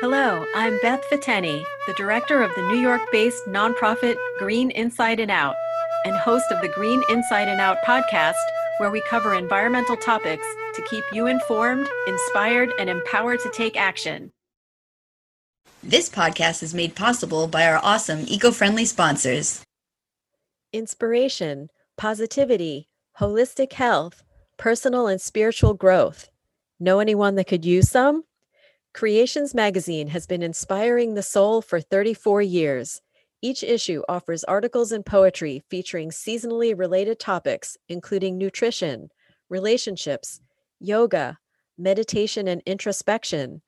Hello, I'm Beth Fiteni, the director of the New York based nonprofit Green Inside and Out, and host of the Green Inside and Out podcast, where we cover environmental topics to keep you informed, inspired, and empowered to take action. This podcast is made possible by our awesome eco friendly sponsors Inspiration, positivity, holistic health, personal and spiritual growth. Know anyone that could use some? Creations Magazine has been inspiring the soul for 34 years. Each issue offers articles and poetry featuring seasonally related topics, including nutrition, relationships, yoga, meditation and introspection,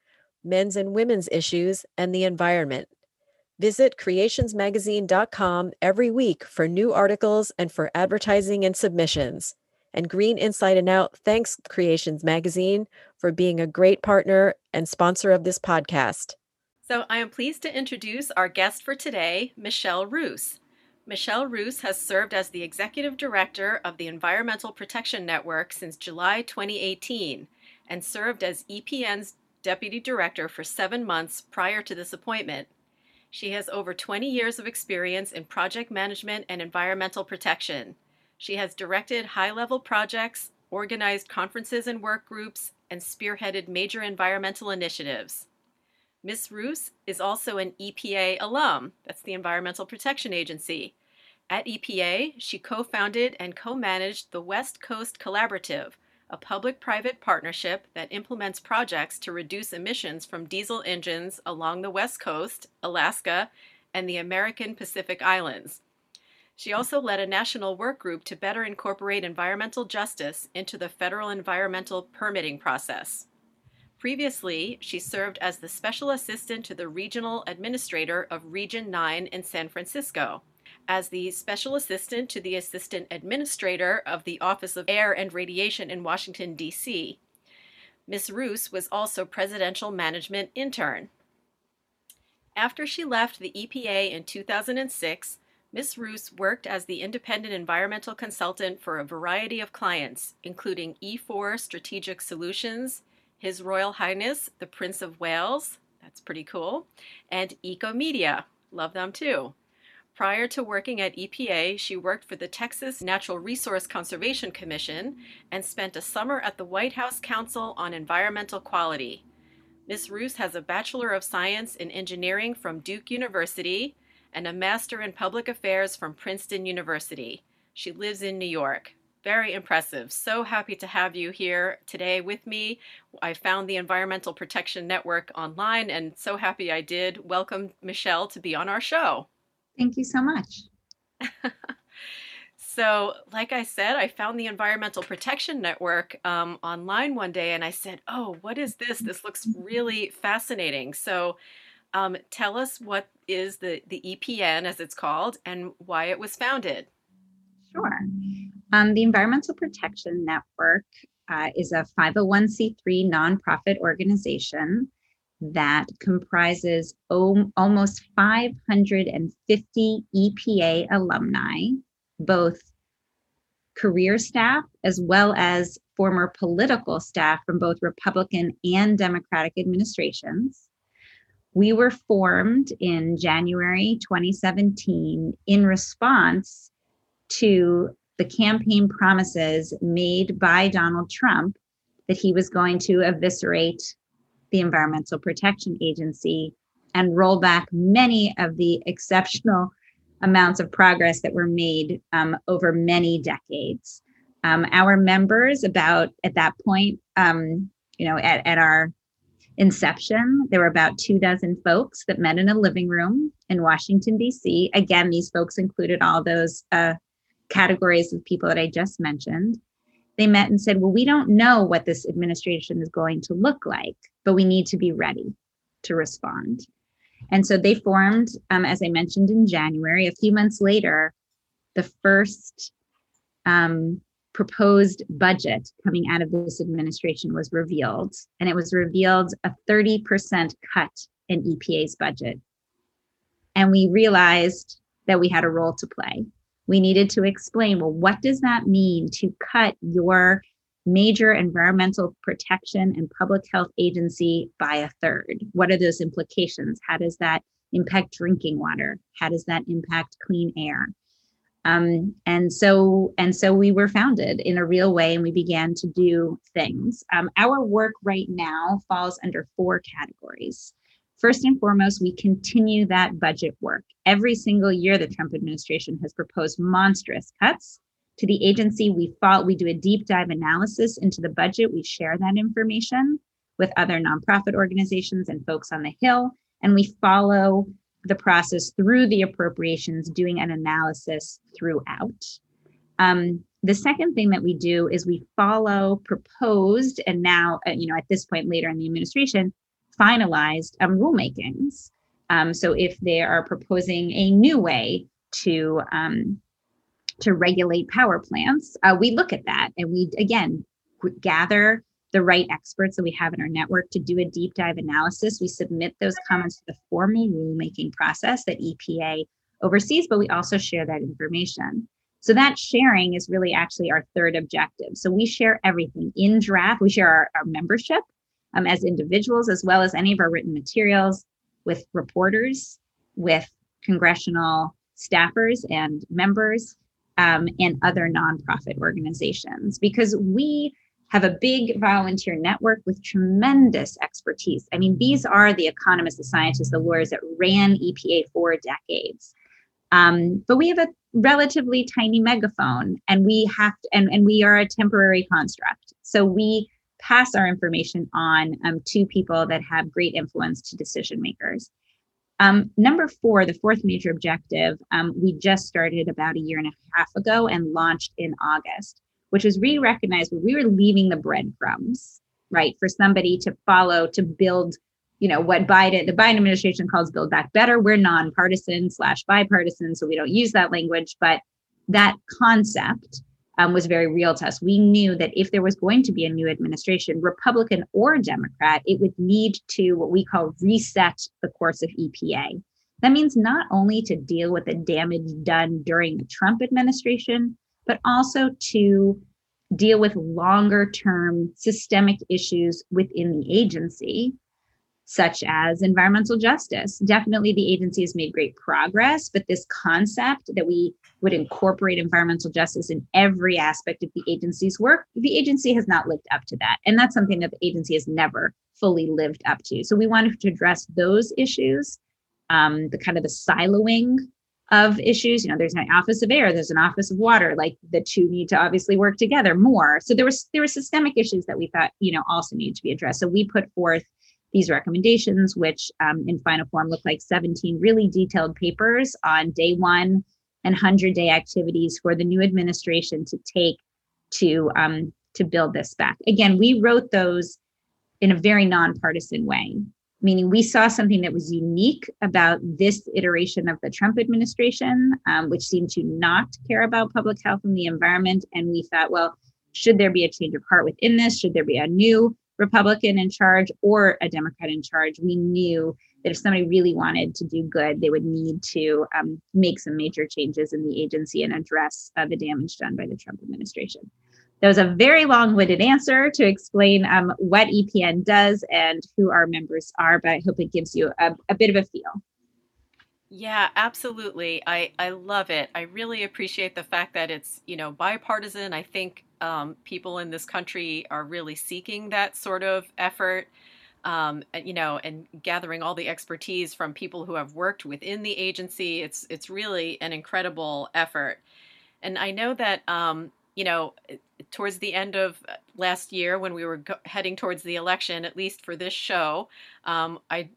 men's and women's issues, and the environment. Visit creationsmagazine.com every week for new articles and for advertising and submissions. And Green Inside and Out thanks Creations Magazine for being a great partner and sponsor of this podcast. So I am pleased to introduce our guest for today, Michelle Roos. Michelle Roos has served as the executive director of the Environmental Protection Network since July 2018 and served as EPN's deputy director for seven months prior to this appointment. She has over 20 years of experience in project management and environmental protection. She has directed high level projects, organized conferences and work groups, and spearheaded major environmental initiatives. Ms. Roos is also an EPA alum, that's the Environmental Protection Agency. At EPA, she co founded and co managed the West Coast Collaborative, a public private partnership that implements projects to reduce emissions from diesel engines along the West Coast, Alaska, and the American Pacific Islands. She also led a national work group to better incorporate environmental justice into the federal environmental permitting process. Previously, she served as the special assistant to the regional administrator of Region 9 in San Francisco, as the special assistant to the assistant administrator of the Office of Air and Radiation in Washington, D.C. Ms. Roos was also presidential management intern. After she left the EPA in 2006, Ms. Roos worked as the independent environmental consultant for a variety of clients, including E4 Strategic Solutions, His Royal Highness the Prince of Wales, that's pretty cool, and Ecomedia, love them too. Prior to working at EPA, she worked for the Texas Natural Resource Conservation Commission and spent a summer at the White House Council on Environmental Quality. Ms. Roos has a Bachelor of Science in Engineering from Duke University and a Master in Public Affairs from Princeton University. She lives in New York. Very impressive. So happy to have you here today with me. I found the Environmental Protection Network online and so happy I did. Welcome, Michelle, to be on our show. Thank you so much. so, like I said, I found the Environmental Protection Network um, online one day and I said, Oh, what is this? This looks really fascinating. So, um, tell us what is the, the EPN, as it's called, and why it was founded. Sure. Um, the Environmental Protection Network uh, is a 501c3 nonprofit organization that comprises o- almost 550 EPA alumni, both career staff as well as former political staff from both Republican and Democratic administrations. We were formed in January 2017 in response to the campaign promises made by Donald Trump that he was going to eviscerate the Environmental Protection Agency and roll back many of the exceptional amounts of progress that were made um, over many decades. Um, our members, about at that point, um, you know, at, at our inception, there were about two dozen folks that met in a living room in Washington, D.C. Again, these folks included all those uh, categories of people that I just mentioned. They met and said, Well, we don't know what this administration is going to look like, but we need to be ready to respond. And so they formed, um, as I mentioned in January, a few months later, the first um, proposed budget coming out of this administration was revealed, and it was revealed a 30% cut in EPA's budget. And we realized that we had a role to play. We needed to explain well, what does that mean to cut your major environmental protection and public health agency by a third. What are those implications? How does that impact drinking water? How does that impact clean air? Um, and so and so we were founded in a real way and we began to do things. Um, our work right now falls under four categories. First and foremost we continue that budget work. Every single year the trump administration has proposed monstrous cuts to the agency. We fought we do a deep dive analysis into the budget. We share that information with other nonprofit organizations and folks on the hill and we follow the process through the appropriations, doing an analysis throughout. Um, the second thing that we do is we follow proposed and now, uh, you know, at this point later in the administration, finalized um, rulemakings. Um, so if they are proposing a new way to um, to regulate power plants, uh, we look at that and we again gather the right experts that we have in our network to do a deep dive analysis. We submit those comments to the formal rulemaking process that EPA oversees, but we also share that information. So that sharing is really actually our third objective. So we share everything in draft. We share our, our membership um, as individuals, as well as any of our written materials with reporters, with congressional staffers and members, um, and other nonprofit organizations, because we have a big volunteer network with tremendous expertise. I mean, these are the economists, the scientists, the lawyers that ran EPA for decades. Um, but we have a relatively tiny megaphone and we have to, and, and we are a temporary construct. So we pass our information on um, to people that have great influence to decision makers. Um, number four, the fourth major objective, um, we just started about a year and a half ago and launched in August which was we recognized we were leaving the breadcrumbs, right, for somebody to follow to build, you know, what Biden, the Biden administration calls Build Back Better. We're nonpartisan slash bipartisan, so we don't use that language, but that concept um, was very real to us. We knew that if there was going to be a new administration, Republican or Democrat, it would need to what we call reset the course of EPA. That means not only to deal with the damage done during the Trump administration, but also to deal with longer term systemic issues within the agency, such as environmental justice. Definitely, the agency has made great progress, but this concept that we would incorporate environmental justice in every aspect of the agency's work, the agency has not lived up to that. And that's something that the agency has never fully lived up to. So we wanted to address those issues, um, the kind of the siloing of issues. You know, there's an office of air, there's an office of water. Like the two need to obviously work together more. So there was there were systemic issues that we thought you know also need to be addressed. So we put forth these recommendations, which um, in final form look like 17 really detailed papers on day one and 100 day activities for the new administration to take to um, to build this back. Again, we wrote those in a very nonpartisan way meaning we saw something that was unique about this iteration of the Trump administration, um, which seemed to not care about public health and the environment. And we thought, well, should there be a change of heart within this? Should there be a new Republican in charge or a Democrat in charge? We knew that if somebody really wanted to do good, they would need to um, make some major changes in the agency and address uh, the damage done by the Trump administration. That was a very long winded answer to explain um, what EPN does and who our members are, but I hope it gives you a, a bit of a feel. Yeah, absolutely. I, I love it. I really appreciate the fact that it's, you know, bipartisan. I think um, people in this country are really seeking that sort of effort, um, you know, and gathering all the expertise from people who have worked within the agency. It's it's really an incredible effort. And I know that, um, you know, towards the end of last year when we were go- heading towards the election, at least for this show, um, I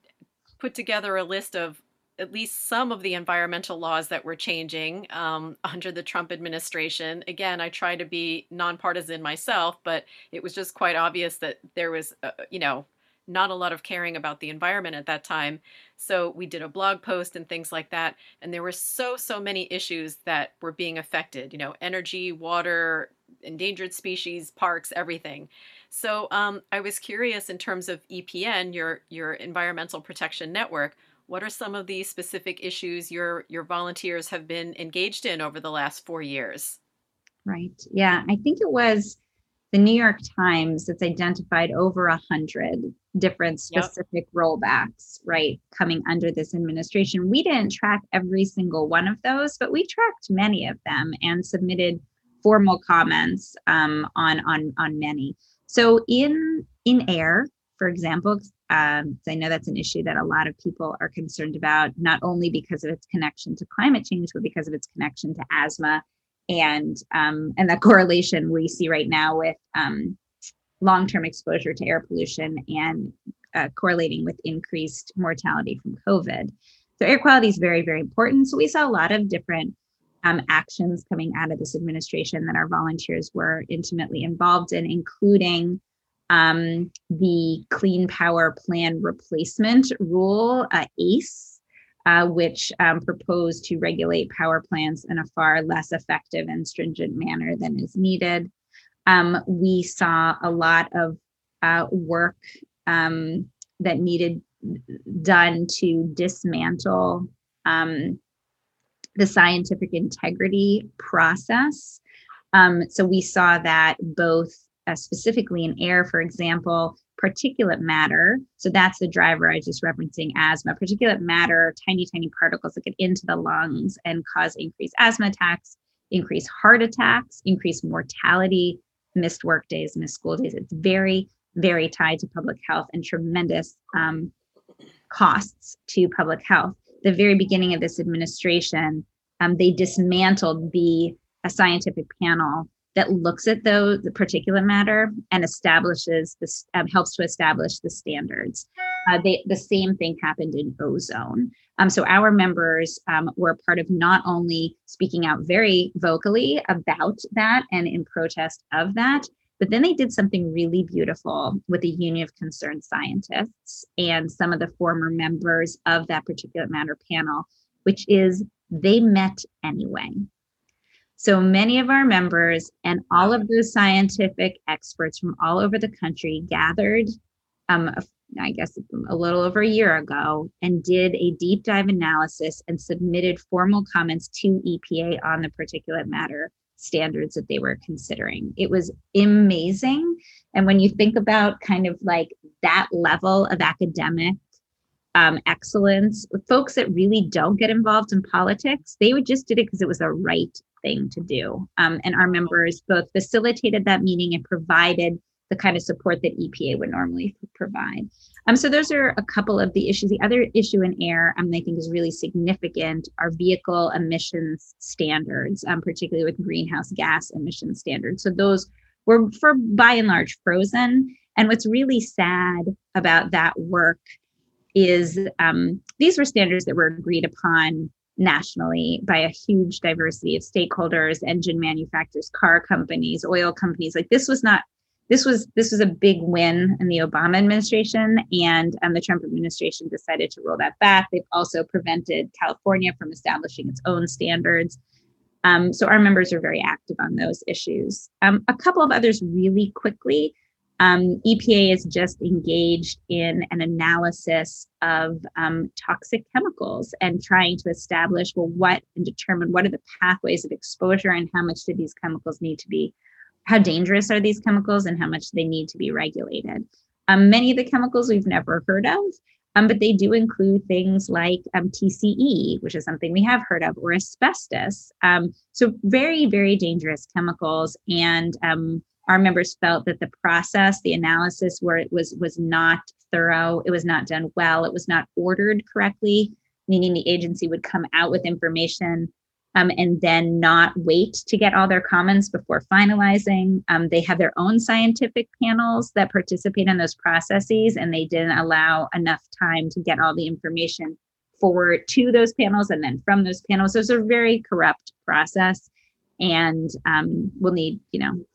put together a list of at least some of the environmental laws that were changing um, under the Trump administration. Again, I try to be nonpartisan myself, but it was just quite obvious that there was, uh, you know, not a lot of caring about the environment at that time. So we did a blog post and things like that. And there were so, so many issues that were being affected, you know, energy, water, endangered species, parks, everything. So um, I was curious in terms of EPN, your your environmental protection network. What are some of the specific issues your your volunteers have been engaged in over the last four years? Right. Yeah, I think it was the New York Times it's identified over a hundred different specific yep. rollbacks, right, coming under this administration. We didn't track every single one of those, but we tracked many of them and submitted formal comments um, on on on many. So in in air, for example, um, I know that's an issue that a lot of people are concerned about, not only because of its connection to climate change, but because of its connection to asthma and um, and that correlation we see right now with um, long-term exposure to air pollution and uh, correlating with increased mortality from COVID. So air quality is very, very important. So we saw a lot of different um, actions coming out of this administration that our volunteers were intimately involved in, including um, the Clean Power Plan Replacement Rule, uh, ACE, uh, which um, proposed to regulate power plants in a far less effective and stringent manner than is needed. Um, we saw a lot of uh, work um, that needed done to dismantle um, the scientific integrity process. Um, so we saw that both uh, specifically in air, for example, particulate matter. So that's the driver I was just referencing asthma. Particulate matter, tiny, tiny particles that get into the lungs and cause increased asthma attacks, increased heart attacks, increased mortality, missed work days, missed school days. It's very, very tied to public health and tremendous um, costs to public health. The very beginning of this administration, um, they dismantled the a scientific panel that looks at those the particulate matter and establishes this um, helps to establish the standards. Uh, they, the same thing happened in ozone. Um, so our members um, were part of not only speaking out very vocally about that and in protest of that, but then they did something really beautiful with the Union of Concerned Scientists and some of the former members of that particulate matter panel, which is they met anyway. So many of our members and all of those scientific experts from all over the country gathered, um, I guess a little over a year ago, and did a deep dive analysis and submitted formal comments to EPA on the particulate matter standards that they were considering. It was amazing. And when you think about kind of like that level of academic um, excellence, folks that really don't get involved in politics, they would just did it because it was the right thing to do. Um, and our members both facilitated that meeting and provided the kind of support that EPA would normally provide. Um, so those are a couple of the issues. The other issue in air, um, I think, is really significant are vehicle emissions standards, um, particularly with greenhouse gas emission standards. So those were, for by and large, frozen. And what's really sad about that work is um, these were standards that were agreed upon nationally by a huge diversity of stakeholders engine manufacturers car companies oil companies. Like this was not this was this was a big win in the obama administration and um, the trump administration decided to roll that back. They've also prevented california from establishing its own standards. Um, so our members are very active on those issues. Um, a couple of others really quickly um, EPA is just engaged in an analysis of um, toxic chemicals and trying to establish well what and determine what are the pathways of exposure and how much do these chemicals need to be how dangerous are these chemicals and how much they need to be regulated um, many of the chemicals we've never heard of um, but they do include things like um, TCE, which is something we have heard of, or asbestos. Um, so very, very dangerous chemicals. And our members felt that the process, the analysis where it was was not thorough, it was not done well, it was not ordered correctly, meaning the agency would come out with information um, and then not wait to get all their comments before finalizing. Um, they have their own scientific panels that participate in those processes, and they didn't allow enough time to get all the information forward to those panels and then from those panels. So it's a very corrupt process, and um, we'll need, you know,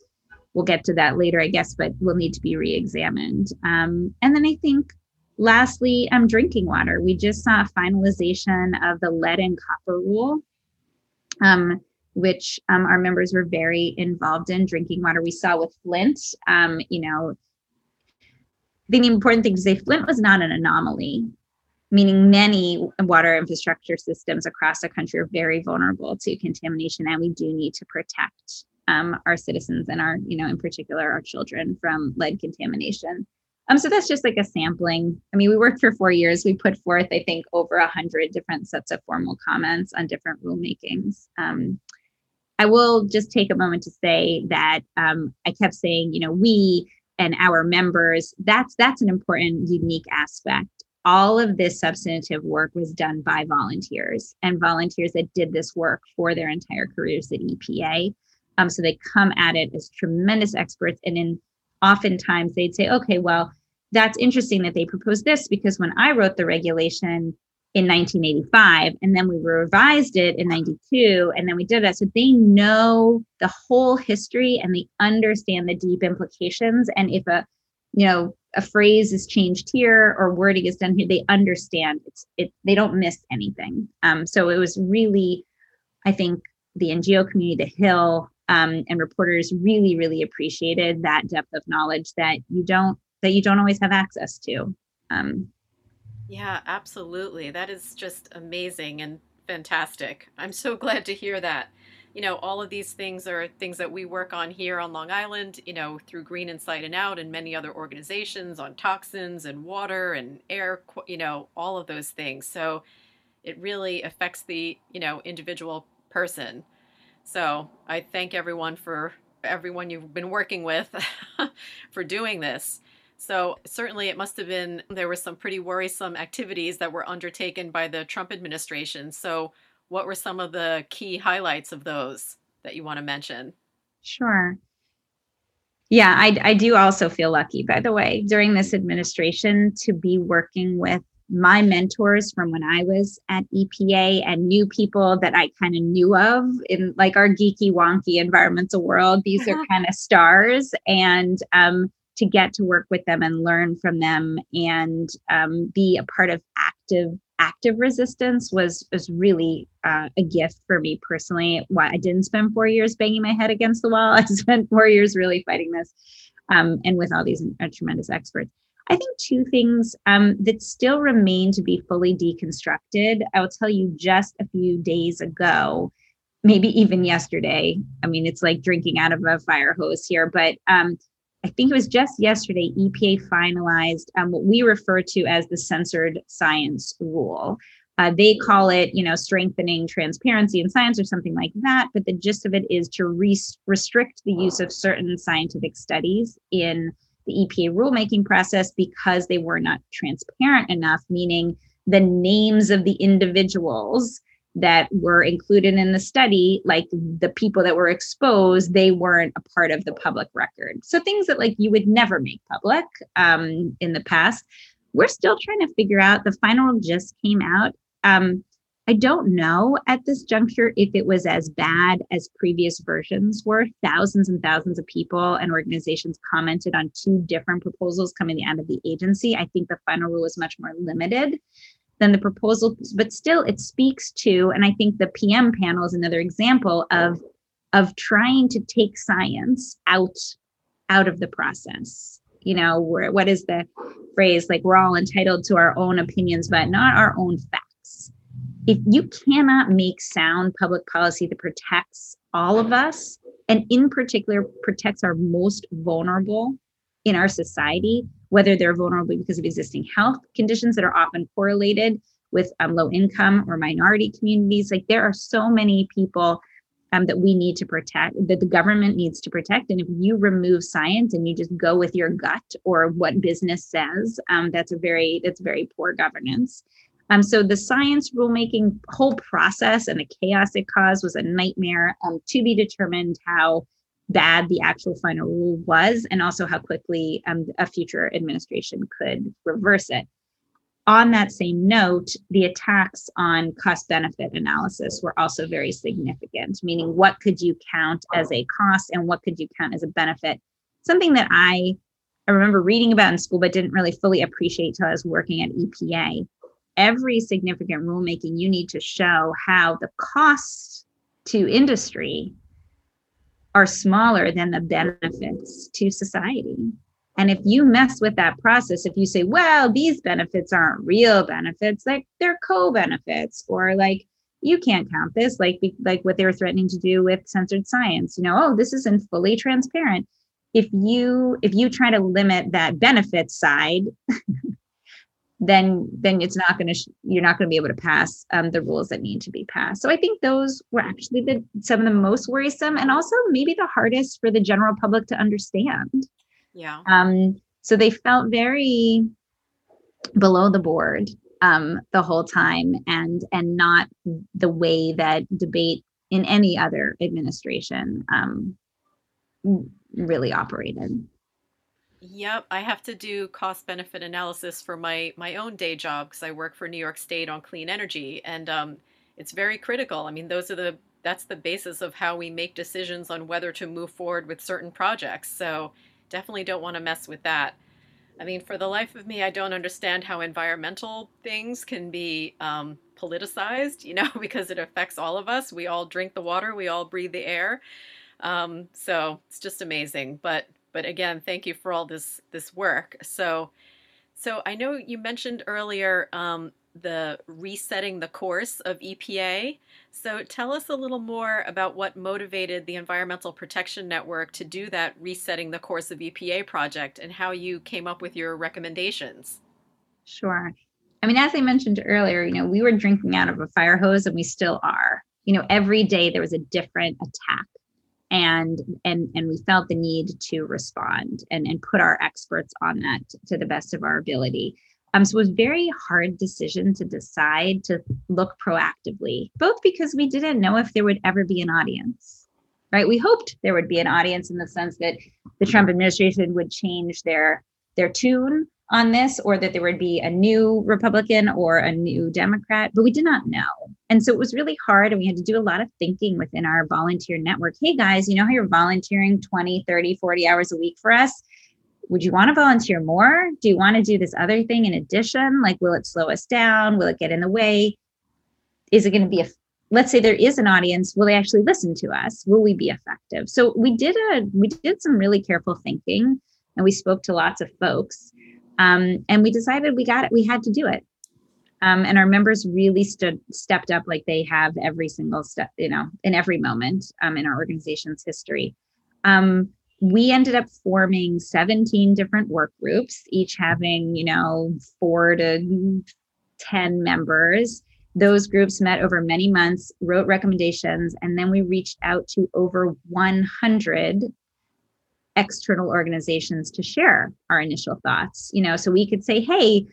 we'll get to that later, I guess, but will need to be re-examined. Um, and then I think lastly, um, drinking water. We just saw finalization of the lead and copper rule, um, which um, our members were very involved in drinking water. We saw with Flint, um, you know, the important thing to say, Flint was not an anomaly, meaning many water infrastructure systems across the country are very vulnerable to contamination, and we do need to protect um, our citizens and our, you know, in particular, our children from lead contamination. Um, so that's just like a sampling. I mean, we worked for four years. We put forth, I think, over a hundred different sets of formal comments on different rulemakings. Um, I will just take a moment to say that um, I kept saying, you know, we and our members. That's that's an important, unique aspect. All of this substantive work was done by volunteers and volunteers that did this work for their entire careers at EPA. Um, so they come at it as tremendous experts, and in oftentimes they'd say, okay, well, that's interesting that they proposed this because when I wrote the regulation in 1985 and then we revised it in 92 and then we did that so they know the whole history and they understand the deep implications. And if a you know a phrase is changed here or wording is done here they understand it's it they don't miss anything. Um, so it was really i think the ngo community the hill um, and reporters really really appreciated that depth of knowledge that you don't that you don't always have access to. Um, yeah, absolutely. That is just amazing and fantastic. I'm so glad to hear that. You know, all of these things are things that we work on here on Long Island, you know, through Green Inside and Out and many other organizations on toxins and water and air, you know, all of those things. So it really affects the, you know, individual person. So I thank everyone for everyone you've been working with for doing this. So certainly it must have been there were some pretty worrisome activities that were undertaken by the Trump administration. So what were some of the key highlights of those that you want to mention? Sure. Yeah, I, I do also feel lucky, by the way, during this administration to be working with my mentors from when I was at EPA and new people that I kind of knew of in like our geeky wonky environmental world. These are kind of stars. And um, to get to work with them and learn from them and um, be a part of active active resistance was was really uh, a gift for me personally. Why I didn't spend four years banging my head against the wall. I spent four years really fighting this, um, and with all these uh, tremendous experts. I think two things um, that still remain to be fully deconstructed. I will tell you just a few days ago, maybe even yesterday. I mean, it's like drinking out of a fire hose here, but um, I think it was just yesterday, EPA finalized um, what we refer to as the censored science rule. Uh, they call it, you know, strengthening transparency in science or something like that. But the gist of it is to re- restrict the use of certain scientific studies in the EPA rulemaking process because they were not transparent enough, meaning the names of the individuals that were included in the study, like the people that were exposed, they weren't a part of the public record. So things that like you would never make public um, in the past, we're still trying to figure out. The final just came out. Um, I don't know at this juncture if it was as bad as previous versions were. Thousands and thousands of people and organizations commented on two different proposals coming out of the agency. I think the final rule was much more limited than the proposal, but still it speaks to, and I think the PM panel is another example of of trying to take science out out of the process. You know, what is the phrase like we're all entitled to our own opinions, but not our own facts. If you cannot make sound public policy that protects all of us, and in particular protects our most vulnerable in our society, whether they're vulnerable because of existing health conditions that are often correlated with um, low income or minority communities. Like there are so many people um, that we need to protect, that the government needs to protect. And if you remove science and you just go with your gut or what business says, um, that's a very that's very poor governance. Um, so the science rulemaking whole process and the chaos it caused was a nightmare. Um, to be determined how bad the actual final rule was and also how quickly um, a future administration could reverse it. On that same note, the attacks on cost benefit analysis were also very significant, meaning what could you count as a cost and what could you count as a benefit? Something that I, I remember reading about in school, but didn't really fully appreciate till I was working at EPA. Every significant rulemaking, you need to show how the costs to industry are smaller than the benefits to society. And if you mess with that process, if you say, well, these benefits aren't real benefits, like they're co benefits, or like you can't count this like like what they were threatening to do with censored science you know oh this isn't fully transparent if you if you try to limit that benefit side then then it's not going to sh- you're not going to be able to pass um, the rules that need to be passed. So i think those were actually the some of the most worrisome and also maybe the hardest for the general public to understand. Yeah. Um so they felt very below the board um, the whole time and and not the way that debate in any other administration um, really operated. Yep, I have to do cost benefit analysis for my my own day job because I work for New York State on clean energy, and um, it's very critical. I mean, those are the that's the basis of how we make decisions on whether to move forward with certain projects. So definitely don't want to mess with that. I mean, for the life of me, I don't understand how environmental things can be um, politicized, you know, because it affects all of us. We all drink the water, we all breathe the air. Um, so it's just amazing. But but again, thank you for all this this work. So so I know you mentioned earlier um, the resetting the course of EPA. So tell us a little more about what motivated the Environmental Protection Network to do that resetting the course of EPA project and how you came up with your recommendations. Sure. I mean, as I mentioned earlier, you know, we were drinking out of a fire hose and we still are. You know, every day there was a different attack and and and we felt the need to respond and and put our experts on that to the best of our ability um, so it was a very hard decision to decide to look proactively, both because we didn't know if there would ever be an audience, right? We hoped there would be an audience in the sense that the Trump administration would change their their tune on this, or that there would be a new Republican or a new Democrat, but we did not know. And so it was really hard, and we had to do a lot of thinking within our volunteer network. Hey guys, you know how you're volunteering 20, 30, 40 hours a week for us? would you want to volunteer more? Do you want to do this other thing in addition? Like, will it slow us down? Will it get in the way? Is it going to be a, let's say there is an audience, will they actually listen to us? Will we be effective? So we did a, we did some really careful thinking and we spoke to lots of folks. Um, and we decided we got it, we had to do it. Um, and our members really stood stepped up like they have every single step, you know, in every moment um, in our organization's history. Um, we ended up forming 17 different work groups, each having, you know, four to 10 members. Those groups met over many months, wrote recommendations, and then we reached out to over 100 external organizations to share our initial thoughts. You know, so we could say, hey,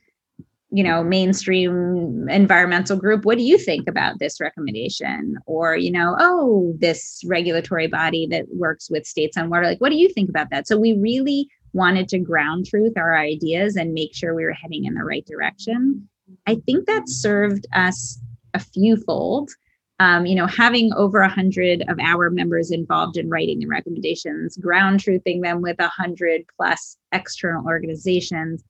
you know mainstream environmental group what do you think about this recommendation? Or you know oh this regulatory body that works with states on water like what do you think about that? So we really wanted to ground truth our ideas and make sure we were heading in the right direction. I think that served us a few fold um, you know, having over a hundred of our members involved in writing the recommendations, ground truthing them with a hundred plus external organizations,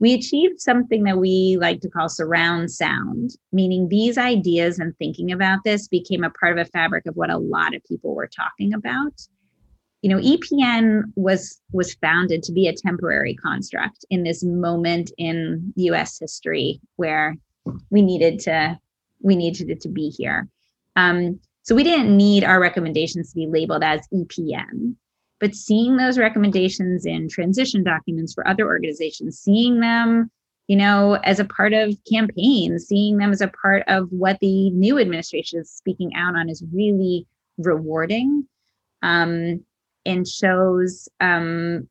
we achieved something that we like to call surround sound, meaning these ideas and thinking about this became a part of a fabric of what a lot of people were talking about. You know, EPN was was founded to be a temporary construct in this moment in US history where we needed to we needed it to be here. Um, so we didn't need our recommendations to be labeled as EPN but seeing those recommendations in transition documents for other organizations seeing them you know as a part of campaigns seeing them as a part of what the new administration is speaking out on is really rewarding um, and shows um,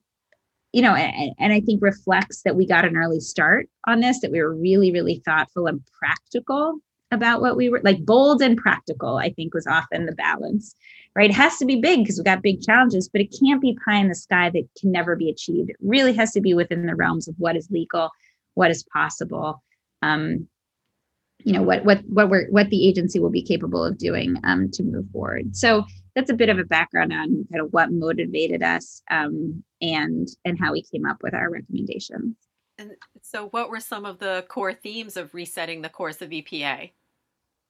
you know and, and i think reflects that we got an early start on this that we were really really thoughtful and practical about what we were like bold and practical i think was often the balance right? It has to be big because we've got big challenges, but it can't be pie in the sky that can never be achieved. It really has to be within the realms of what is legal, what is possible. Um, you know what what what we're what the agency will be capable of doing um, to move forward. So that's a bit of a background on kind of what motivated us um, and and how we came up with our recommendations. And so, what were some of the core themes of resetting the course of EPA?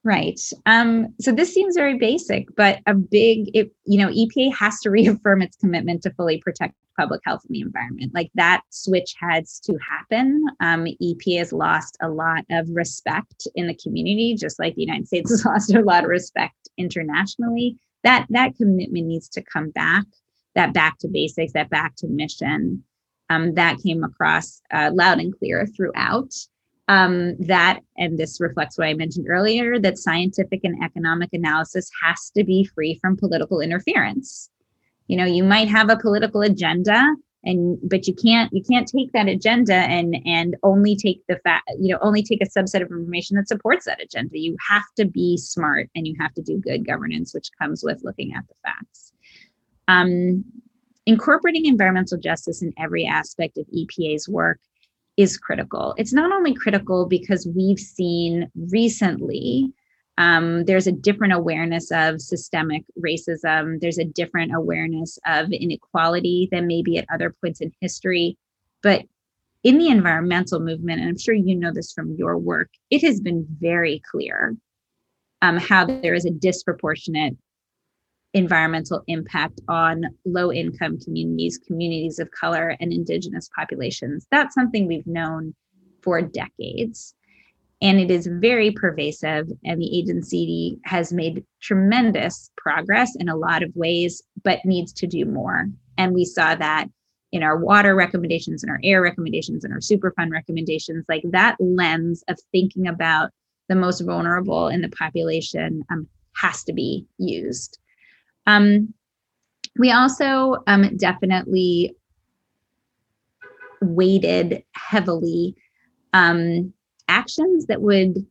Right. Um, so this seems very basic, but a big, it, you know, EPA has to reaffirm its commitment to fully protect public health and the environment. Like that switch has to happen. Um, EPA has lost a lot of respect in the community, just like the United States has lost a lot of respect internationally. That that commitment needs to come back. That back to basics. That back to mission. Um, that came across uh, loud and clear throughout um, that, and this reflects what I mentioned earlier, that scientific and economic analysis has to be free from political interference. You know, you might have a political agenda, and but you can't you can't take that agenda and and only take the fact you know only take a subset of information that supports that agenda. You have to be smart and you have to do good governance, which comes with looking at the facts. Um, incorporating environmental justice in every aspect of EPA's work is critical. It's not only critical because we've seen recently um, there's a different awareness of systemic racism, there's a different awareness of inequality than maybe at other points in history. But in the environmental movement, and I'm sure you know this from your work, it has been very clear um, how there is a disproportionate environmental impact on low income communities, communities of color, and indigenous populations. That's something we've known for decades. And it is very pervasive, and the agency has made tremendous progress in a lot of ways, but needs to do more. And we saw that in our water recommendations, and our air recommendations, and our Superfund recommendations. Like that lens of thinking about the most vulnerable in the population um, has to be used. Um, we also um, definitely weighted heavily um, actions that would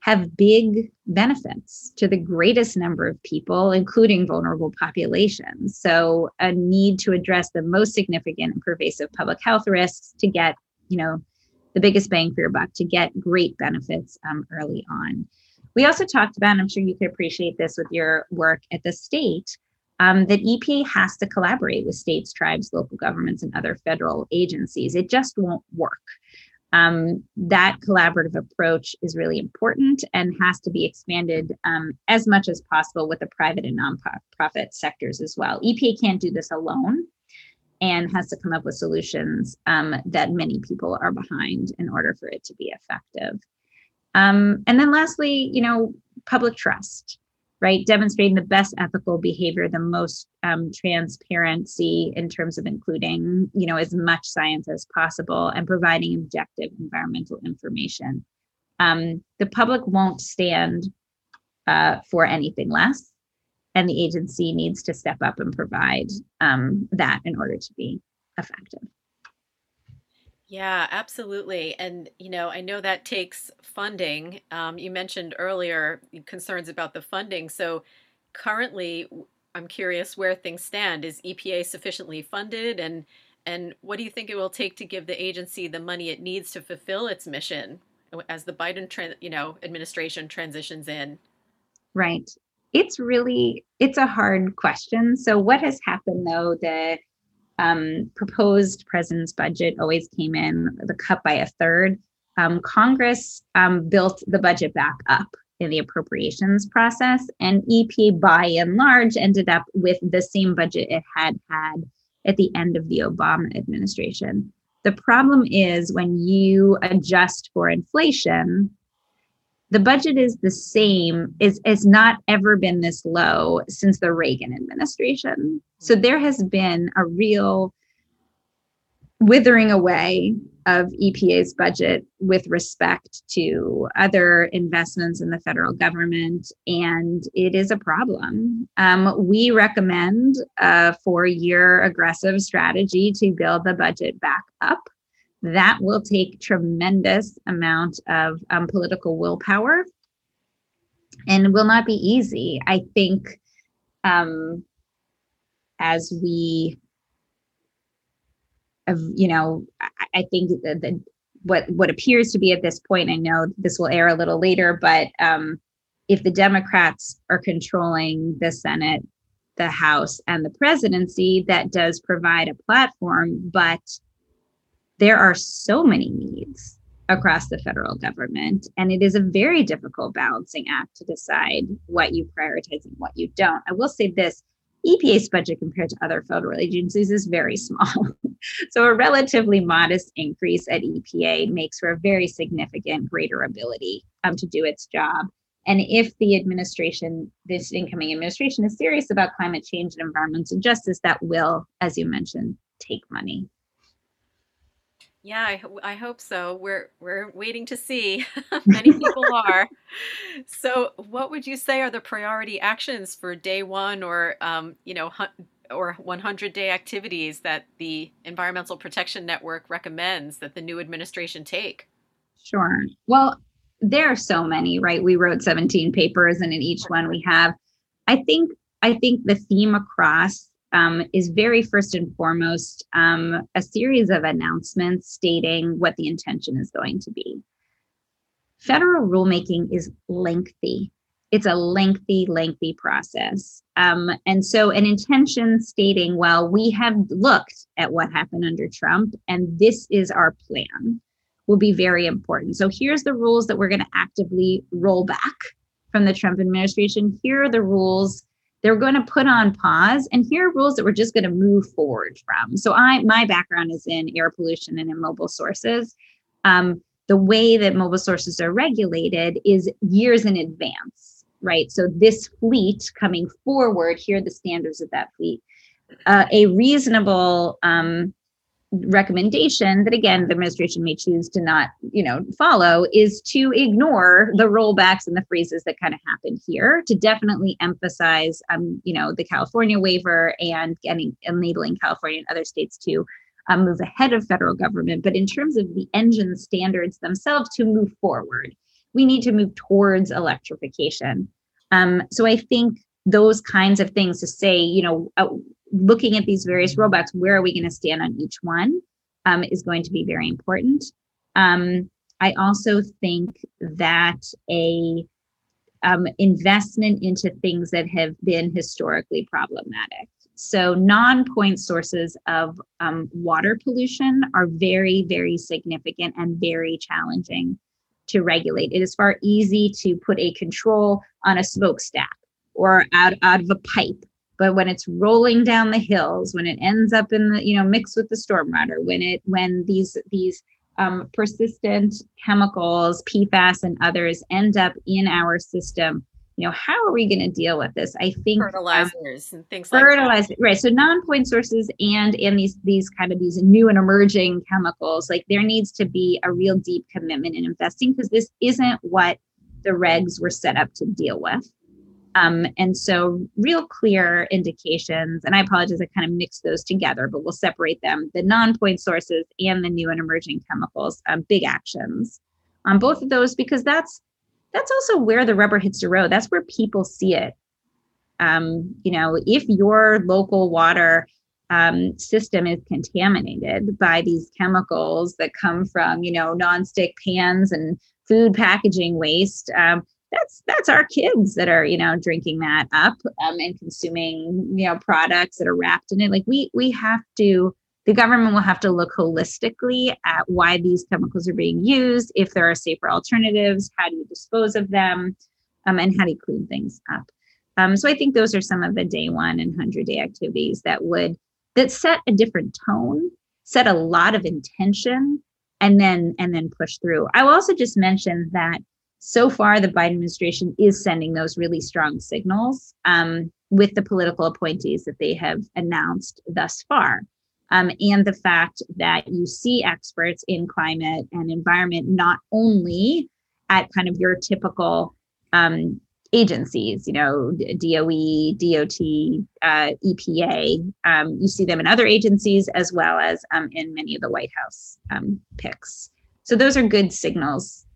have big benefits to the greatest number of people, including vulnerable populations. So, a need to address the most significant and pervasive public health risks to get, you know, the biggest bang for your buck, to get great benefits um, early on. We also talked about, and I'm sure you could appreciate this with your work at the state, um, that EPA has to collaborate with states, tribes, local governments, and other federal agencies. It just won't work. Um, that collaborative approach is really important and has to be expanded um, as much as possible with the private and nonprofit sectors as well. EPA can't do this alone and has to come up with solutions um, that many people are behind in order for it to be effective. Um, and then lastly, you know, public trust, right? Demonstrating the best ethical behavior, the most um, transparency in terms of including, you know, as much science as possible and providing objective environmental information. Um, the public won't stand uh, for anything less, and the agency needs to step up and provide um, that in order to be effective. Yeah, absolutely. And, you know, I know that takes funding. Um, you mentioned earlier concerns about the funding. So currently, I'm curious where things stand. Is EPA sufficiently funded? And, and what do you think it will take to give the agency the money it needs to fulfill its mission as the Biden, you know, administration transitions in? Right. It's really, it's a hard question. So what has happened though, the um, proposed president's budget always came in the cut by a third. Um, Congress um, built the budget back up in the appropriations process, and EP by and large ended up with the same budget it had had at the end of the Obama administration. The problem is when you adjust for inflation, the budget is the same has not ever been this low since the Reagan administration. So there has been a real withering away of EPA's budget with respect to other investments in the federal government, and it is a problem. Um, we recommend a four year aggressive strategy to build the budget back up that will take tremendous amount of um, political willpower and will not be easy. I think um, as we you know i, I think that the, what what appears to be at this point i know this will air a little later but um, if the democrats are controlling the senate the house and the presidency that does provide a platform but there are so many needs across the federal government. And it is a very difficult balancing act to decide what you prioritize and what you don't. I will say this EPA's budget compared to other federal agencies is very small. so a relatively modest increase at EPA makes for a very significant greater ability um, to do its job. And if the administration, this incoming administration, is serious about climate change and environmental justice, that will, as you mentioned, take money. Yeah, I, I hope so. We're we're waiting to see. Many people are. So, what would you say are the priority actions for day one, or um, you know, or 100 day activities that the Environmental Protection Network recommends that the new administration take? Sure. Well, there are so many, right? We wrote 17 papers, and in each one we have. I think I think the theme across um, is very first and foremost um, a series of announcements stating what the intention is going to be. Federal rulemaking is lengthy. It's a lengthy, lengthy process. Um, and so, an intention stating, well, we have looked at what happened under Trump, and this is our plan, will be very important. So, here's the rules that we're going to actively roll back from the Trump administration. Here are the rules they're going to put on pause and here are rules that we're just going to move forward from. So i my background is in air pollution and in mobile sources. Um, the way that mobile sources are regulated is years in advance right? So this fleet coming forward here are the standards of that fleet. Uh, a reasonable um, recommendation that again the administration may choose to not you know follow is to ignore the rollbacks and the freezes that kind of happened here to definitely emphasize um you know the california waiver and getting enabling california and other states to um, move ahead of federal government. But in terms of the engine standards themselves to move forward we need to move towards electrification. Um, so i think those kinds of things to say you know uh, looking at these various rollbacks, where are we going to stand on each one um, is going to be very important. Um, I also think that a um, investment into things that have been historically problematic. So, non point sources of um, water pollution are very, very significant and very challenging to regulate. It is far easy to put a control on a smokestack or out, out of a pipe but when it's rolling down the hills when it ends up in the you know mixed with the stormwater when it when these these um, persistent chemicals pfas and others end up in our system you know how are we going to deal with this? I think um, fertilizers um, and things like fertilizer right so non-point sources and and these these kind of these new and emerging chemicals like there needs to be a real deep commitment in investing because this isn't what the regs were set up to deal with um, and so, real clear indications, and I apologize, I kind of mixed those together, but we'll separate them the non point sources and the new and emerging chemicals, um, big actions on both of those, because that's that's also where the rubber hits the road. That's where people see it. Um, you know, if your local water um, system is contaminated by these chemicals that come from, you know, nonstick pans and food packaging waste, um, that's that's our kids that are you know drinking that up um, and consuming you know products that are wrapped in it. Like we we have to the government will have to look holistically at why these chemicals are being used if there are safer alternatives how do you dispose of them um, and how do you clean things up? Um, so i think those are some of the day one and 100 day activities that would that set a different tone set a lot of intention and then and then push through. I will also just mention that so far the biden administration is sending those really strong signals um, with the political appointees that they have announced thus far um, and the fact that you see experts in climate and environment not only at kind of your typical um, agencies, you know, DOE, DOT, uh, EPA. Um, you see them in other agencies as well as um, in many of the White House um, picks. So those are good signals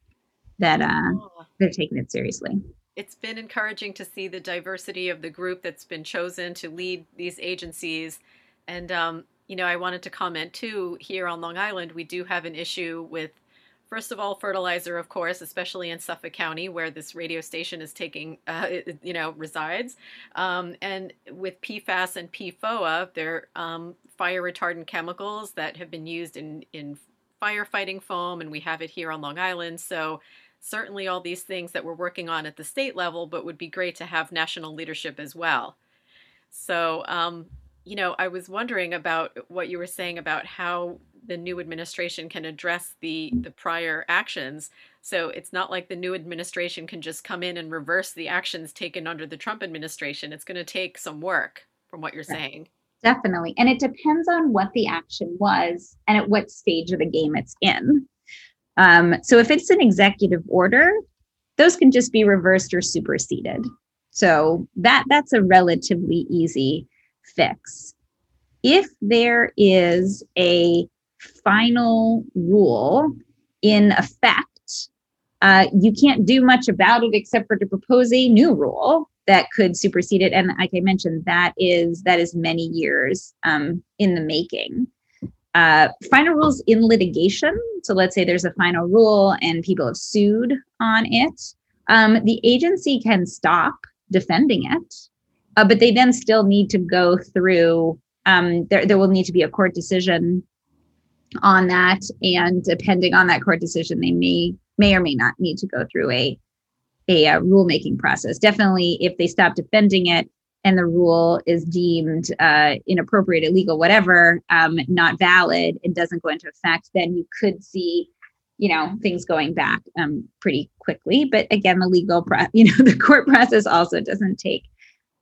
that uh, oh. they're taking it seriously. It's been encouraging to see the diversity of the group that's been chosen to lead these agencies. And, um, you know, I wanted to comment too here on Long Island, we do have an issue with, first of all, fertilizer, of course, especially in Suffolk County where this radio station is taking, uh, you know, resides. Um, and with PFAS and PFOA, they're um, fire retardant chemicals that have been used in, in firefighting foam, and we have it here on Long Island. So, certainly all these things that we're working on at the state level, but would be great to have national leadership as well. So, um, you know, I was wondering about what you were saying about how the new administration can address the the prior actions. So it's not like the new administration can just come in and reverse the actions taken under the Trump administration. It's going to take some work, from what you're saying. Definitely, and it depends on what the action was and at what stage of the game it's in. Um, so if it's an executive order, those can just be reversed or superseded. So that that's a relatively easy fix. If there is a final rule in effect, uh, you can't do much about it except for to propose a new rule that could supersede it. And like I mentioned, that is that is many years um, in the making. Uh, final rules in litigation. So let's say there's a final rule and people have sued on it. Um, the agency can stop defending it, uh, but they then still need to go through. Um, there, there will need to be a court decision on that, and depending on that court decision, they may may or may not need to go through a a, a rulemaking process. Definitely, if they stop defending it and the rule is deemed uh, inappropriate, illegal, whatever, um, not valid, and doesn't go into effect, then you could see, you know, things going back um, pretty quickly. But again, the legal, pro- you know, the court process also doesn't take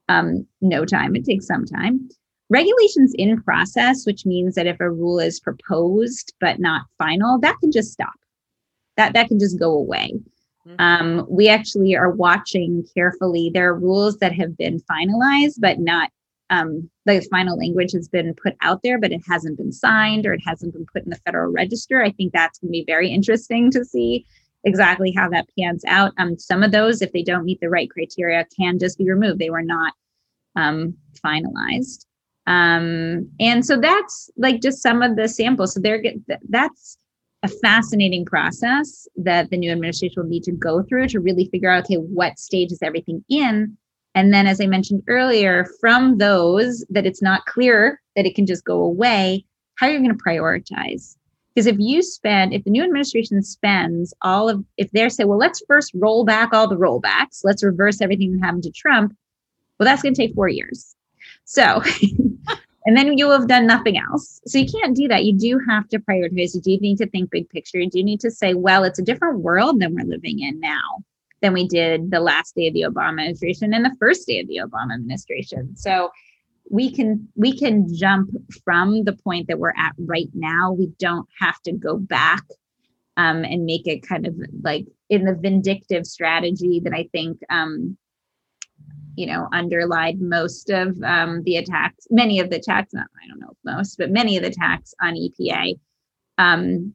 um, no time. It takes some time. Regulations in process, which means that if a rule is proposed but not final, that can just stop. That that can just go away. Mm-hmm. Um, we actually are watching carefully. There are rules that have been finalized, but not um, the final language has been put out there, but it hasn't been signed or it hasn't been put in the Federal Register. I think that's going to be very interesting to see exactly how that pans out. Um, some of those, if they don't meet the right criteria, can just be removed. They were not um, finalized. Um, and so that's like just some of the samples. So they're get, that's a fascinating process that the new administration will need to go through to really figure out okay what stage is everything in? And then as i mentioned earlier from those that it's not clear that it can just go away how are you going to prioritize? Because if you spend if the new administration spends all of if they're say well let's first roll back all the rollbacks let's reverse everything that happened to trump well that's going to take four years. So and then you have done nothing else. So you can't do that. You do have to prioritize. You do need to think big picture. You do need to say, well, it's a different world than we're living in now than we did the last day of the Obama administration and the first day of the Obama administration. So we can we can jump from the point that we're at right now. We don't have to go back um, and make it kind of like in the vindictive strategy that I think um, you know underlied most of um, the attacks many of the attacks not i don't know most but many of the attacks on epa um,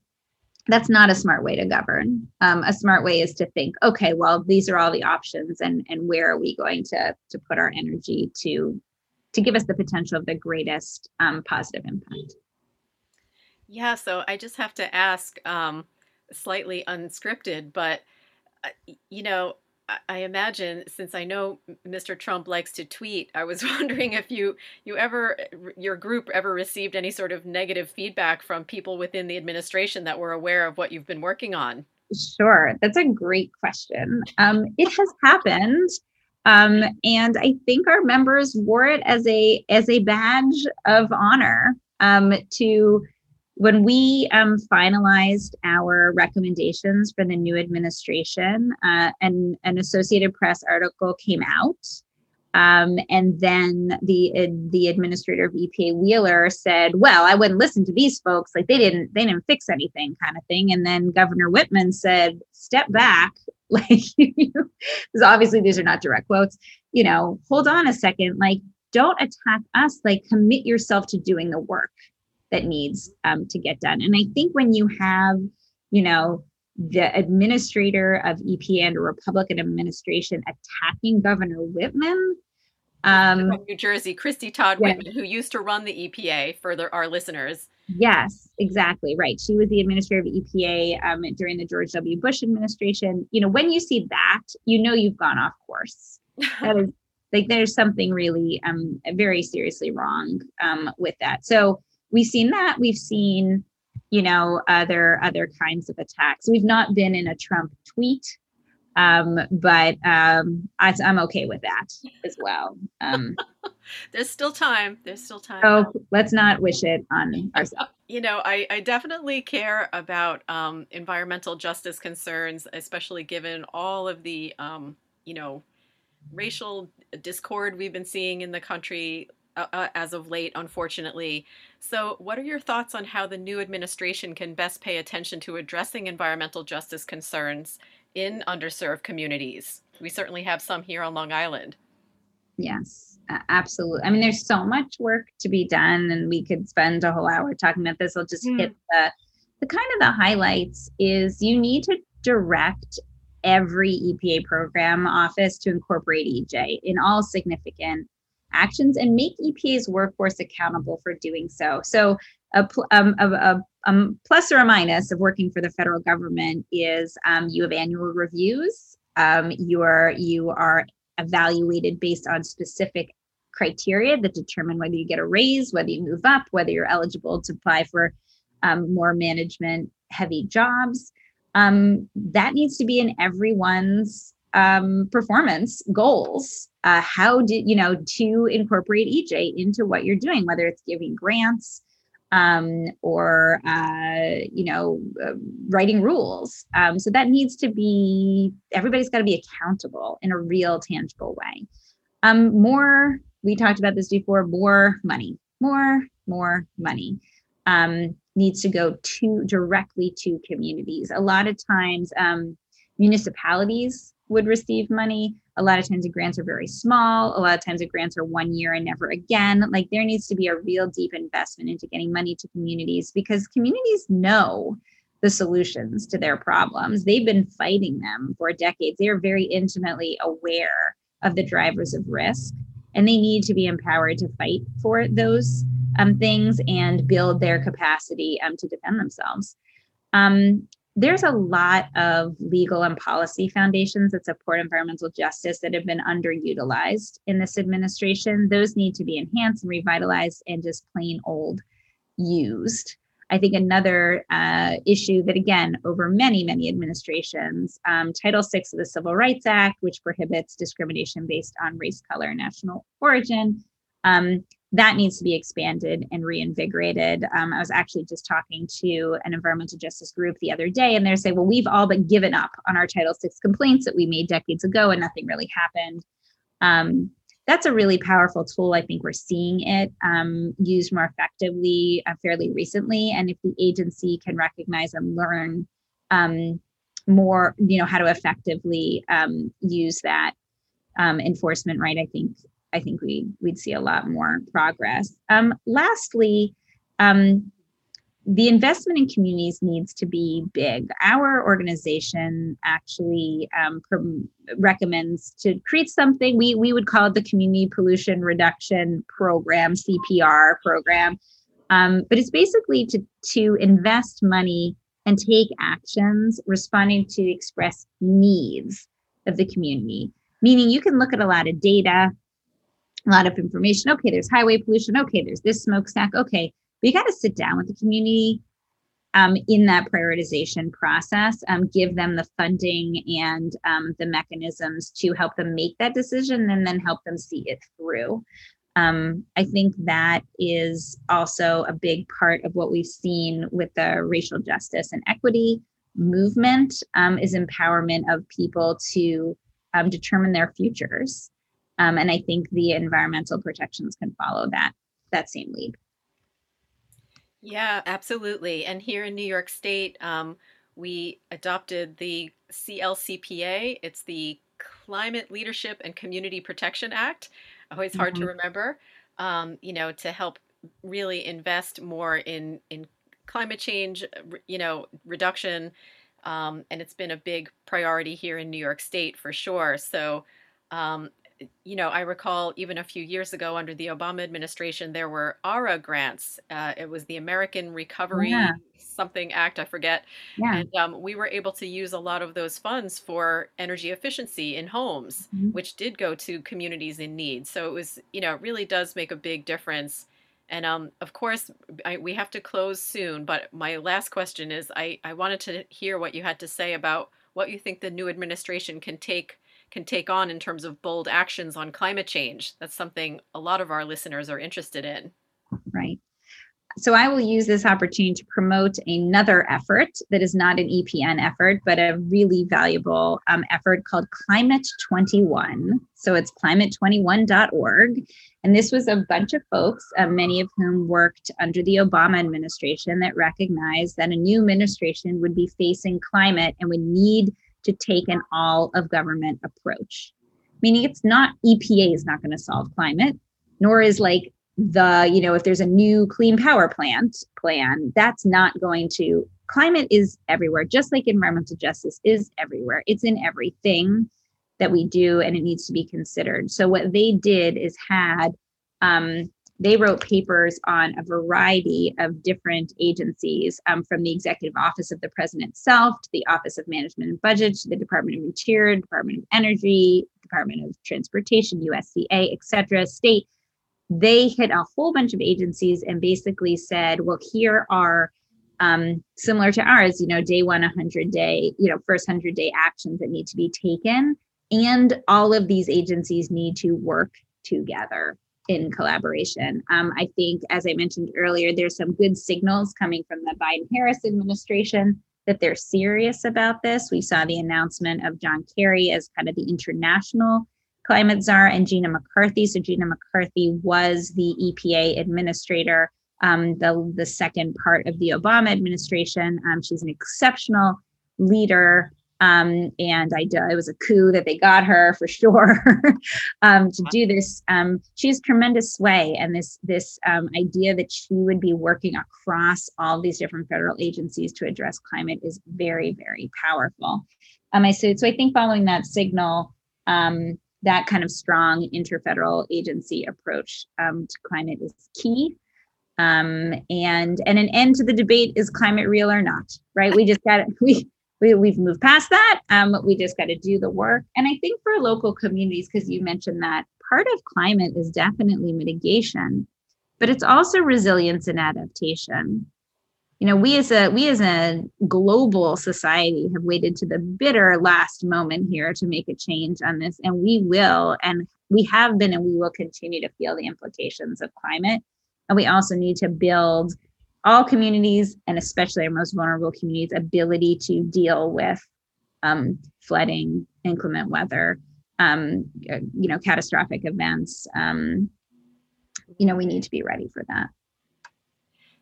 that's not a smart way to govern. Um, a smart way is to think okay well these are all the options and and where are we going to to put our energy to to give us the potential of the greatest um, positive impact. Yeah so i just have to ask um, slightly unscripted but uh, you know I imagine since I know Mr. Trump likes to tweet, I was wondering if you you ever your group ever received any sort of negative feedback from people within the administration that were aware of what you've been working on. Sure, that's a great question. Um, it has happened, um, and I think our members wore it as a as a badge of honor um, to when we um, finalized our recommendations for the new administration, uh, and an Associated Press article came out, um, and then the the administrator of EPA Wheeler said, "Well, I wouldn't listen to these folks. Like they didn't they didn't fix anything, kind of thing." And then Governor Whitman said, "Step back." Like, because obviously these are not direct quotes. You know, hold on a second. Like, don't attack us. Like, commit yourself to doing the work that needs um, to get done. And I think when you have, you know, the administrator of EPA and a Republican administration attacking Governor Whitman. Um, From New Jersey, Christie Todd yes. Whitman, who used to run the EPA for the, our listeners. Yes, exactly right. She was the administrator of EPA um, during the George W. Bush administration. You know, when you see that, you know you've gone off course. That is like there's something really um very seriously wrong um with that. So we've seen that. We've seen you know, other other kinds of attacks. We've not been in a Trump tweet, um, but um, I, am okay with that as well. Um, There's still time. There's still time. Oh, let's not wish it on ourselves. You know, I, I definitely care about um, environmental justice concerns, especially given all of the, um, you know, racial discord we've been seeing in the country uh, uh, as of late, unfortunately. So, what are your thoughts on how the new administration can best pay attention to addressing environmental justice concerns in underserved communities? We certainly have some here on Long Island. Yes, absolutely. I mean, there's so much work to be done, and we could spend a whole hour talking about this. I'll just mm. hit the the kind of the highlights. Is you need to direct every EPA program office to incorporate EJ in all significant actions and make EPA's workforce accountable for doing so. So, a, um, a, a, a plus or a minus of working for the federal government is um, you have annual reviews. Um, you are you are evaluated based on specific criteria that determine whether you get a raise, whether you move up, whether you're eligible to apply for um, more management heavy jobs. Um, that needs to be in everyone's um, performance goals. Uh, how did you know to incorporate EJ into what you're doing, whether it's giving grants um, or uh, you know uh, writing rules. Um, so that needs to be everybody's got to be accountable in a real, tangible way. Um, more we talked about this before. More money, more, more money. Um, needs to go to directly to communities. A lot of times, um, municipalities would receive money. A lot of times the grants are very small. A lot of times the grants are one year and never again. Like there needs to be a real deep investment into getting money to communities because communities know the solutions to their problems. They've been fighting them for decades. They are very intimately aware of the drivers of risk and they need to be empowered to fight for those um, things and build their capacity um, to defend themselves. Um, there's a lot of legal and policy foundations that support environmental justice that have been underutilized in this administration. Those need to be enhanced and revitalized and just plain old used. I think another uh, issue that, again, over many, many administrations, um, Title VI of the Civil Rights Act, which prohibits discrimination based on race, color, national origin, um, that needs to be expanded and reinvigorated. Um, I was actually just talking to an environmental justice group the other day, and they're saying, well, we've all but given up on our Title VI complaints that we made decades ago, and nothing really happened. Um, that's a really powerful tool. I think we're seeing it um, used more effectively uh, fairly recently. And if the agency can recognize and learn um, more, you know, how to effectively um, use that um, enforcement right, I think I think we we'd see a lot more progress. Um, lastly, um, the investment in communities needs to be big. Our organization actually um, recommends to create something we we would call it the Community Pollution Reduction Program (CPR) program, um, but it's basically to to invest money and take actions responding to the express needs of the community. Meaning, you can look at a lot of data a lot of information. Okay, there's highway pollution. Okay, there's this smokestack. Okay, you got to sit down with the community um, in that prioritization process, um, give them the funding and um, the mechanisms to help them make that decision and then help them see it through. Um, I think that is also a big part of what we've seen with the racial justice and equity movement um, is empowerment of people to um, determine their futures. Um, and I think the environmental protections can follow that that same lead. Yeah, absolutely. And here in New York State, um, we adopted the CLCPA. It's the Climate Leadership and Community Protection Act. Always hard mm-hmm. to remember. Um, you know, to help really invest more in in climate change, you know, reduction. Um, and it's been a big priority here in New York State for sure. So um, you know, I recall even a few years ago under the Obama administration, there were ARA grants. Uh, it was the American Recovery yeah. Something Act, I forget. Yeah. And um, we were able to use a lot of those funds for energy efficiency in homes, mm-hmm. which did go to communities in need. So it was, you know, it really does make a big difference. And um, of course, I, we have to close soon. But my last question is I, I wanted to hear what you had to say about what you think the new administration can take can take on in terms of bold actions on climate change. That's something a lot of our listeners are interested in. Right. So I will use this opportunity to promote another effort that is not an EPN effort, but a really valuable um, effort called Climate 21. So it's climate21.org. And this was a bunch of folks, uh, many of whom worked under the Obama administration, that recognized that a new administration would be facing climate and would need to take an all of government approach. Meaning it's not EPA is not going to solve climate, nor is like the you know if there's a new clean power plant plan that's not going to climate is everywhere just like environmental justice is everywhere it's in everything that we do and it needs to be considered so what they did is had um, they wrote papers on a variety of different agencies um, from the executive office of the president itself to the office of management and budget to the department of interior department of energy department of transportation USDA et cetera state they hit a whole bunch of agencies and basically said, well, here are um, similar to ours, you know, day one, 100 day, you know, first 100 day actions that need to be taken. And all of these agencies need to work together in collaboration. Um, I think, as I mentioned earlier, there's some good signals coming from the Biden Harris administration that they're serious about this. We saw the announcement of John Kerry as kind of the international climate czar and Gina McCarthy. So Gina McCarthy was the EPA administrator, um, the the second part of the Obama administration. Um, she's an exceptional leader. Um, and I, it was a coup that they got her for sure um, to do this. Um, she has tremendous sway, and this this um, idea that she would be working across all these different federal agencies to address climate is very, very powerful. Um, I so, so I think following that signal, um, that kind of strong interfederal agency approach um, to climate is key. Um, and and an end to the debate is climate real or not, right? We just got we we we've moved past that. Um, we just got to do the work. And I think for local communities, because you mentioned that part of climate is definitely mitigation, but it's also resilience and adaptation you know we as a we as a global society have waited to the bitter last moment here to make a change on this and we will and we have been and we will continue to feel the implications of climate and we also need to build all communities and especially our most vulnerable communities ability to deal with um, flooding inclement weather um, you know catastrophic events um, you know we need to be ready for that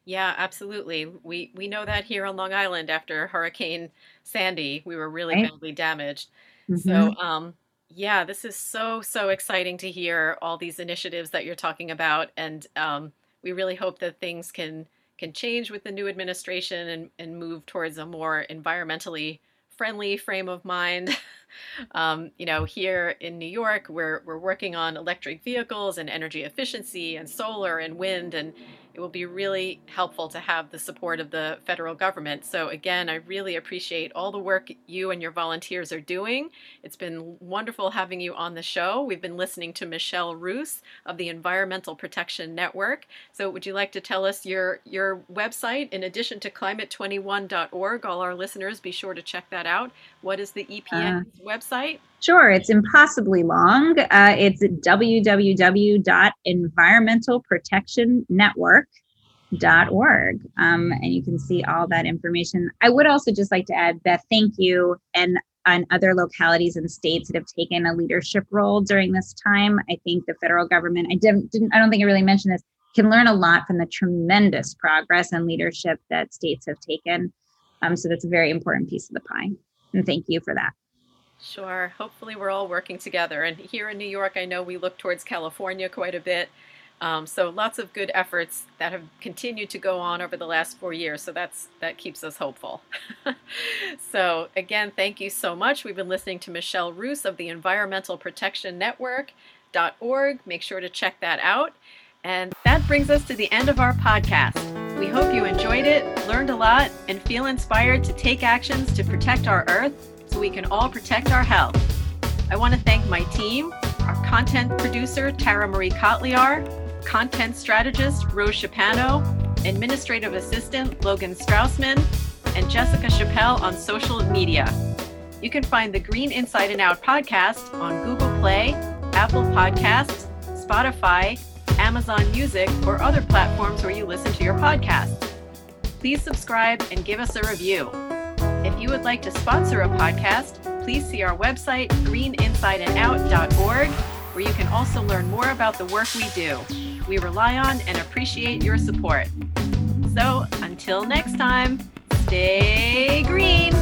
yeah, absolutely. We we know that here on Long Island after Hurricane Sandy, we were really right. badly damaged. Mm-hmm. So, um, yeah, this is so so exciting to hear all these initiatives that you're talking about, and um, we really hope that things can can change with the new administration and and move towards a more environmentally friendly frame of mind. um, you know, here in New York, we're we're working on electric vehicles and energy efficiency and solar and wind, and it will be really helpful to have the support of the federal government. So, again, I really appreciate all the work you and your volunteers are doing. It's been wonderful having you on the show. We've been listening to Michelle Roos of the Environmental Protection Network. So, would you like to tell us your, your website? In addition to climate21.org, all our listeners be sure to check that out. What is the EPN uh, website? Sure, it's impossibly long. Uh, it's www.environmentalprotectionnetwork.org. Um, and you can see all that information. I would also just like to add, Beth, thank you. And on other localities and states that have taken a leadership role during this time. I think the federal government, I didn't, didn't I don't think I really mentioned this, can learn a lot from the tremendous progress and leadership that states have taken. Um, so that's a very important piece of the pie. And thank you for that. Sure. Hopefully, we're all working together. And here in New York, I know we look towards California quite a bit. Um, so lots of good efforts that have continued to go on over the last four years. So that's that keeps us hopeful. so again, thank you so much. We've been listening to Michelle Roos of the Environmental Protection Network.org. Make sure to check that out. And that brings us to the end of our podcast. We hope you enjoyed it, learned a lot, and feel inspired to take actions to protect our Earth so we can all protect our health. I want to thank my team, our content producer, Tara Marie Kotliar, content strategist Rose Shapano, administrative assistant Logan Straussman, and Jessica Chappelle on social media. You can find the Green Inside and Out podcast on Google Play, Apple Podcasts, Spotify, Amazon Music, or other platforms where you listen to your podcasts. Please subscribe and give us a review. If you would like to sponsor a podcast, please see our website, greeninsideandout.org, where you can also learn more about the work we do. We rely on and appreciate your support. So until next time, stay green.